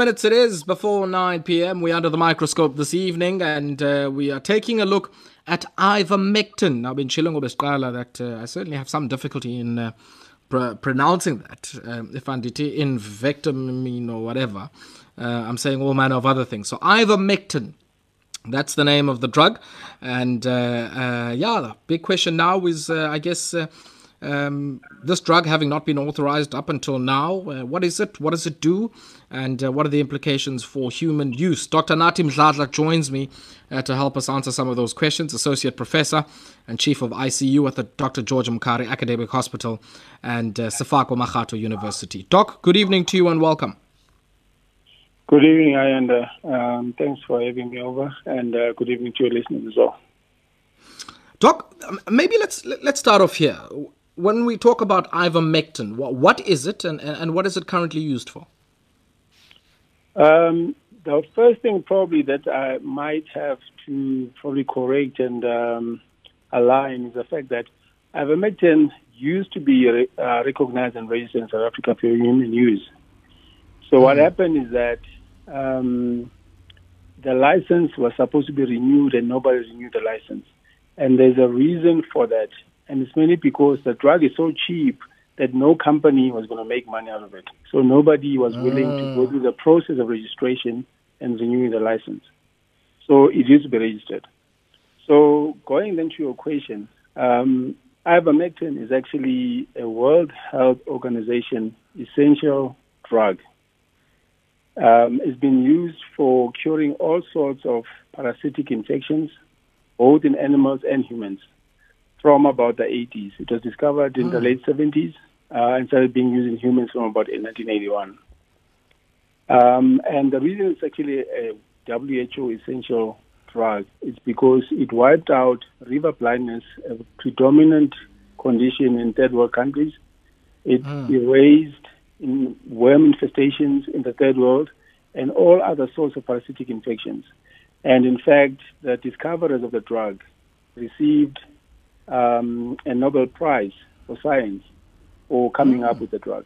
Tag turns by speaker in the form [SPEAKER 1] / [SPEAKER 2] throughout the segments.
[SPEAKER 1] minutes it is before 9 p.m. We're under the microscope this evening and uh, we are taking a look at ivermectin. I've been chilling with that uh, I certainly have some difficulty in uh, pr- pronouncing that. Um, if I'm in vectamine or whatever, uh, I'm saying all manner of other things. So ivermectin. That's the name of the drug. And uh, uh, yeah, the big question now is, I guess, um, this drug having not been authorized up until now, uh, what is it? What does it do? And uh, what are the implications for human use? Dr. Nathi Mdladla joins me uh, to help us answer some of those questions. Associate Professor and Chief of ICU at the Dr. George Mukhari Academic Hospital and uh, Sefako Makgatho University. Doc, good evening to you and welcome.
[SPEAKER 2] Good evening, Ayanda. Um, thanks for having me over, and uh, good evening to your listeners as well.
[SPEAKER 1] Doc, um, maybe let's let's start off here when we talk about ivermectin, what, what is it and, and what is it currently used for?
[SPEAKER 2] Um, the first thing probably that I might have to probably correct and um, align is the fact that ivermectin used to be uh, recognized and registered in South Africa for human use. So mm-hmm. what happened is that um, the license was supposed to be renewed and nobody renewed the license. And there's a reason for that and it's mainly because the drug is so cheap that no company was going to make money out of it. So nobody was willing to go through the process of registration and renewing the license. So it used to be registered. So going then to your question, um, ivermectin is actually a World Health Organization essential drug. Um, it's been used for curing all sorts of parasitic infections, both in animals and humans from about the 80s. It was discovered in the hmm. late 70s uh, and started being used in humans from about 1981. Um, and the reason it's actually a WHO essential drug is because it wiped out river blindness, a predominant condition in third world countries. It mm. erased in worm infestations in the third world and all other sorts of parasitic infections. And in fact, the discoverers of the drug received um, a Nobel Prize for science for coming mm. up with the drug.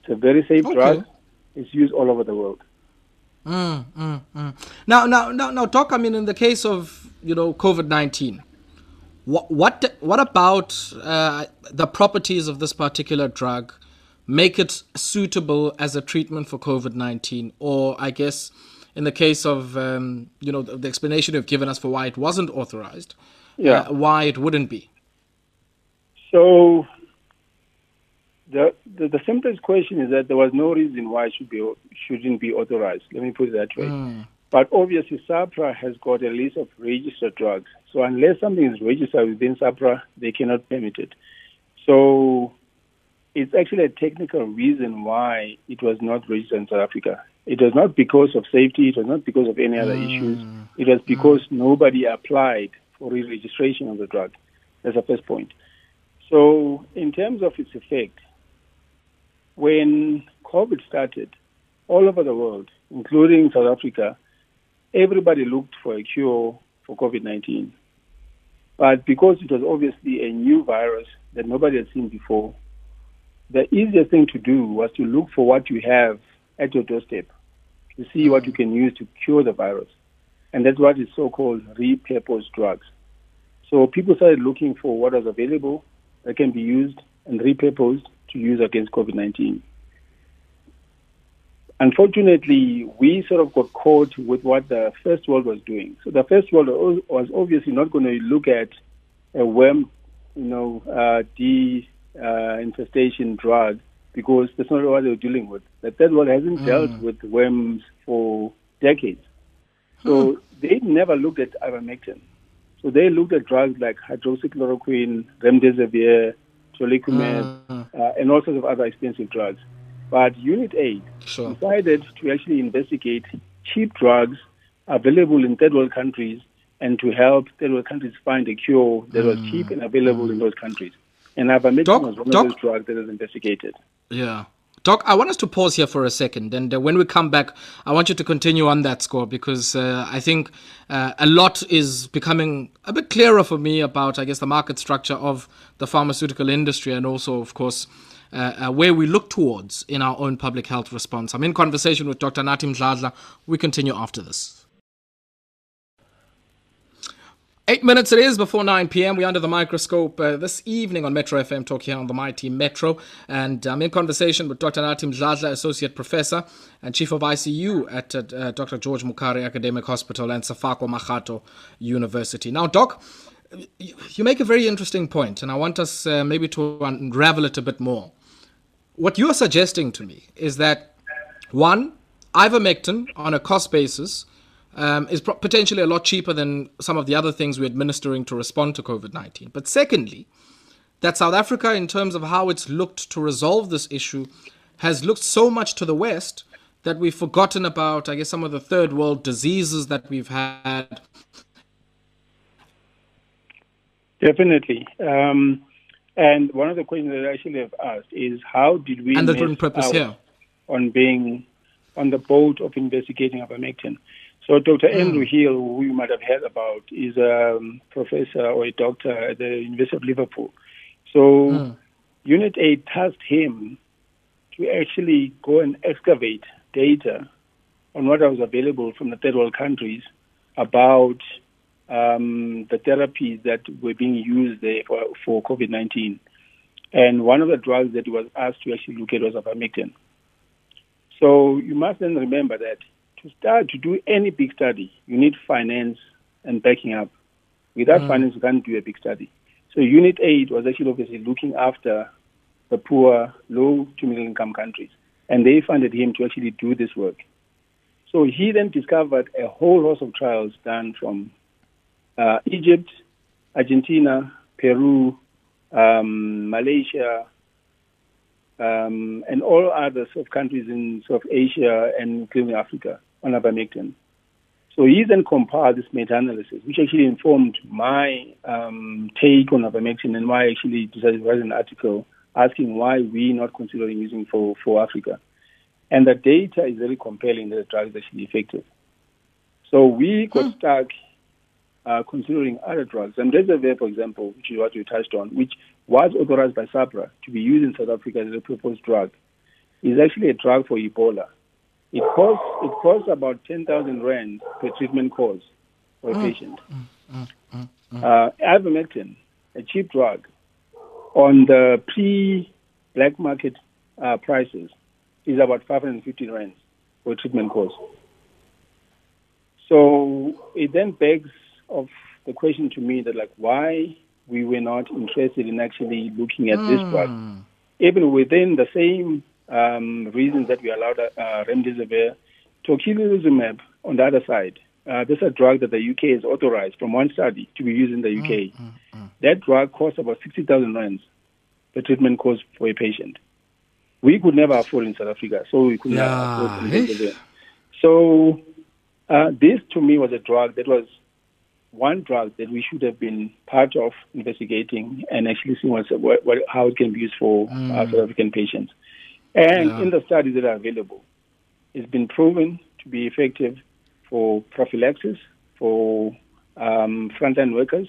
[SPEAKER 2] It's a very safe okay. drug. It's used all over the world.
[SPEAKER 1] Mm, mm, mm. Now, now, now, now, talk. I mean, in the case of you know COVID nineteen, what what what about uh, the properties of this particular drug make it suitable as a treatment for COVID nineteen? Or I guess, in the case of um, you know the, the explanation you've given us for why it wasn't authorized, yeah. Uh, why it wouldn't be?
[SPEAKER 2] So the, the, the simplest question is that there was no reason why it should be shouldn't be authorized. Let me put it that way. Mm. But obviously, SAHPRA has got a list of registered drugs. So unless something is registered within SAHPRA, they cannot permit it. So it's actually a technical reason why it was not registered in South Africa. It was not because of safety. It was not because of any other mm. issues. It was because mm. nobody applied for re-registration of the drug. That's the first point. So, in terms of its effect, when COVID started, all over the world, including South Africa, everybody looked for a cure for COVID 19. But because it was obviously a new virus that nobody had seen before, the easiest thing to do was to look for what you have at your doorstep to see what you can use to cure the virus. And that's what is so called repurposed drugs. So people started looking for what was available that can be used and repurposed to use against COVID 19. Unfortunately, we sort of got caught with what the first world was doing. So the first world was obviously not going to look at a worm, you know, uh, de uh, infestation drug because that's not what they were dealing with. The third world hasn't mm. dealt with worms for decades. So hmm. they never looked at ivermectin. So they looked at drugs like hydroxychloroquine, remdesivir, tocilizumab, mm. uh, and all sorts of other expensive drugs. But Unitaid sure. decided to actually investigate cheap drugs available in third world countries and to help third world countries find a cure that mm. was cheap and available mm. in those countries. And ivermectin was one Doc, of those drugs that was investigated.
[SPEAKER 1] Yeah. Doc, I want us to pause here for a second. And uh, when we come back, I want you to continue on that score because uh, I think uh, a lot is becoming a bit clearer for me about, I guess, the market structure of the pharmaceutical industry and also, of course, uh, uh, where we look towards in our own public health response. I'm in conversation with Dr. Nathi Mdladla. We continue after this. Eight minutes it is before 9 p.m. We're under the microscope uh, this evening on Metro FM Talk here on the Mighty Metro. And I'm in conversation with Dr. Nathi Mdladla, Associate Professor and Chief of ICU at uh, Dr. George Mukhari Academic Hospital and Sefako Makgatho University. Now, Doc, you make a very interesting point, and I want us uh, maybe to unravel it a bit more. What you're suggesting to me is that, one, ivermectin on a cost basis um, is pro- potentially a lot cheaper than some of the other things we're administering to respond to COVID 19. But secondly, that South Africa, in terms of how it's looked to resolve this issue, has looked so much to the West that we've forgotten about, I guess, some of the third world diseases that we've had.
[SPEAKER 2] Definitely. Um, and one of the questions that I actually have asked is how did we
[SPEAKER 1] and the purpose here
[SPEAKER 2] on being on the boat of investigating ivermectin? So Dr. Mm. Andrew Hill, who you might have heard about, is a um, professor or a doctor at the University of Liverpool. So mm. Unitaid tasked him to actually go and excavate data on what was available from the third world countries about um, the therapies that were being used there for, for COVID-19. And one of the drugs that he was asked to actually look at was ivermectin. So you must then remember that start to do any big study, you need finance and backing up. Without mm. finance, you can't do a big study. So Unitaid was actually obviously looking after the poor, low to middle income countries. And they funded him to actually do this work. So he then discovered a whole host of trials done from uh, Egypt, Argentina, Peru, um, Malaysia, um, and all other sort of countries in sort of Asia and including Africa on ivermectin. So he then compiled this meta-analysis, which actually informed my um, take on ivermectin and why I actually decided to write an article asking why we not considering using for, for Africa. And the data is very compelling that the drug is actually effective. So we got hmm. stuck uh, considering other drugs. And Remdesivir, for example, which is what you touched on, which was authorized by SAHPRA to be used in South Africa as a proposed drug, is actually a drug for Ebola. It costs it costs about ten thousand rand per treatment course for a mm. patient. Mm, mm, mm, mm. uh, ivermectin, a cheap drug, on the pre-black market uh, prices, is about five hundred and fifty rand for a treatment course. So it then begs of the question to me that like why we were not interested in actually looking at this drug, even within the same um, reasons that we allowed uh, remdesivir. Tocilizumab, on the other side, uh, this is a drug that the UK has authorized from one study to be used in the UK. Mm, mm, mm. That drug costs about 60,000 rands the treatment cost for a patient. We could never afford in South Africa, so we could yeah. never afford remdesivir. So uh, this to me was a drug that was one drug that we should have been part of investigating and actually seeing what, what, how it can be used for mm. South African patients. And yeah. in the studies that are available, it's been proven to be effective for prophylaxis, for um, frontline workers.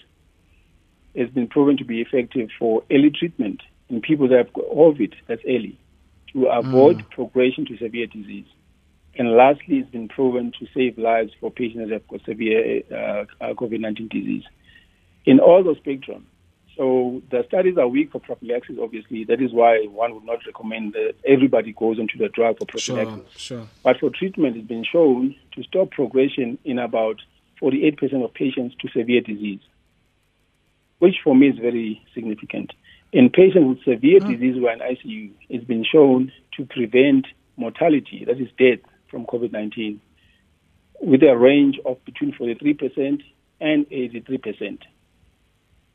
[SPEAKER 2] It's been proven to be effective for early treatment in people that have COVID, that's early, to avoid mm. progression to severe disease. And lastly, it's been proven to save lives for patients that have got severe uh, COVID 19 disease. In all those spectrum, so the studies are weak for prophylaxis, obviously. That is why one would not recommend that everybody goes onto the drug for prophylaxis.
[SPEAKER 1] Sure, sure.
[SPEAKER 2] But for treatment, it's been shown to stop progression in about 48% of patients to severe disease, which for me is very significant. In patients with severe mm. disease who are in ICU, it's been shown to prevent mortality, that is death, from COVID 19, with a range of between 43% and 83%.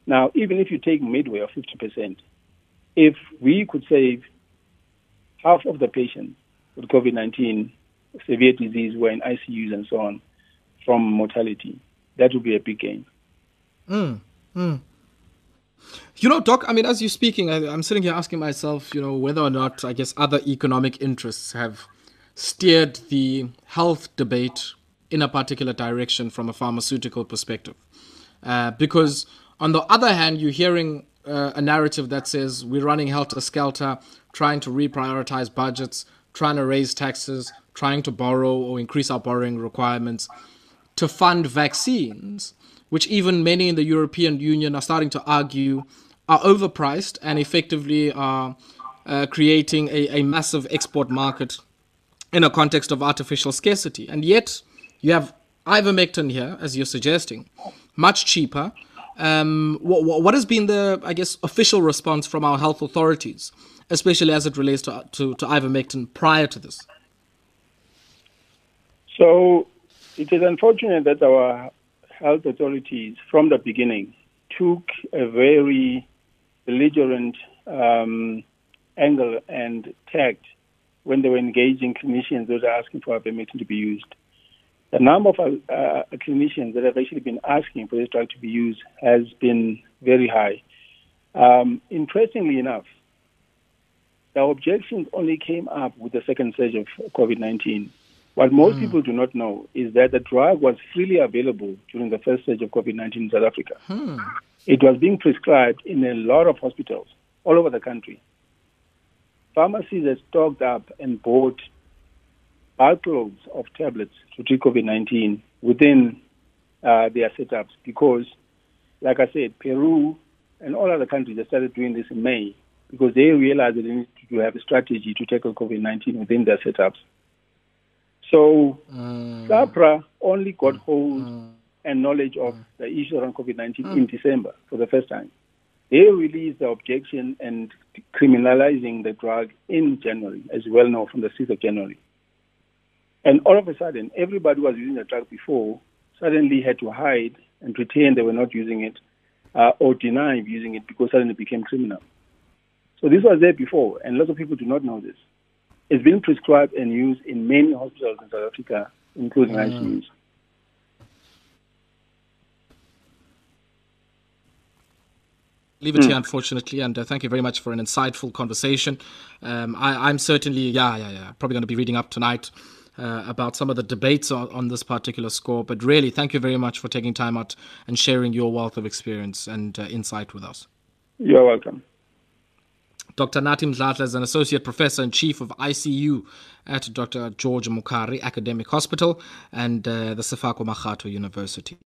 [SPEAKER 2] Now, even if you take midway of 50%, if we could save half of the patients with COVID 19, severe disease, who are in ICUs and so on, from mortality, that would be a big gain.
[SPEAKER 1] Mm, mm. You know, Doc, I mean, as you're speaking, I, I'm sitting here asking myself, you know, whether or not, I guess, other economic interests have steered the health debate in a particular direction from a pharmaceutical perspective. Uh, because on the other hand, you're hearing uh, a narrative that says we're running helter skelter, trying to reprioritize budgets, trying to raise taxes, trying to borrow or increase our borrowing requirements to fund vaccines, which even many in the European Union are starting to argue are overpriced and effectively are uh, creating a, a massive export market in a context of artificial scarcity. And yet, you have ivermectin here, as you're suggesting, much cheaper. Um, what, what, has been the, I guess, official response from our health authorities, especially as it relates to, to, to ivermectin prior to this?
[SPEAKER 2] So it is unfortunate that our health authorities, from the beginning, took a very belligerent um, angle and tact when they were engaging clinicians that were asking for ivermectin to be used. The number of uh, clinicians that have actually been asking for this drug to be used has been very high. Um, interestingly enough, the objections only came up with the second surge of COVID 19. What most mm. people do not know is that the drug was freely available during the first surge of COVID 19 in South Africa. Hmm. It was being prescribed in a lot of hospitals all over the country. Pharmacies had stocked up and bought bulkloads of tablets to treat COVID 19 within uh, their setups because, like I said, Peru and all other countries have started doing this in May because they realized that they need to have a strategy to tackle COVID 19 within their setups. So, mm. SAHPRA only got hold mm. and knowledge of mm. the issue around COVID 19 mm. in December for the first time. They released the objection and criminalizing the drug in January, as well known from the 6th of January. And all of a sudden, everybody who was using the drug before suddenly had to hide and pretend they were not using it uh, or deny using it because suddenly it became criminal. So this was there before, and lots of people do not know this. It's been prescribed and used in many hospitals in South Africa, including mm. ICUs.
[SPEAKER 1] leave it mm. here, unfortunately. And uh, thank you very much for an insightful conversation. Um, I, am certainly, yeah, yeah, yeah, probably going to be reading up tonight uh, about some of the debates on, on, this particular score. But really, thank you very much for taking time out and sharing your wealth of experience and uh, insight with us.
[SPEAKER 2] You're welcome.
[SPEAKER 1] Dr. Nathi Mdladla is an associate professor and chief of ICU at Dr. George Mukhari Academic Hospital and uh, the Sefako Makgatho University.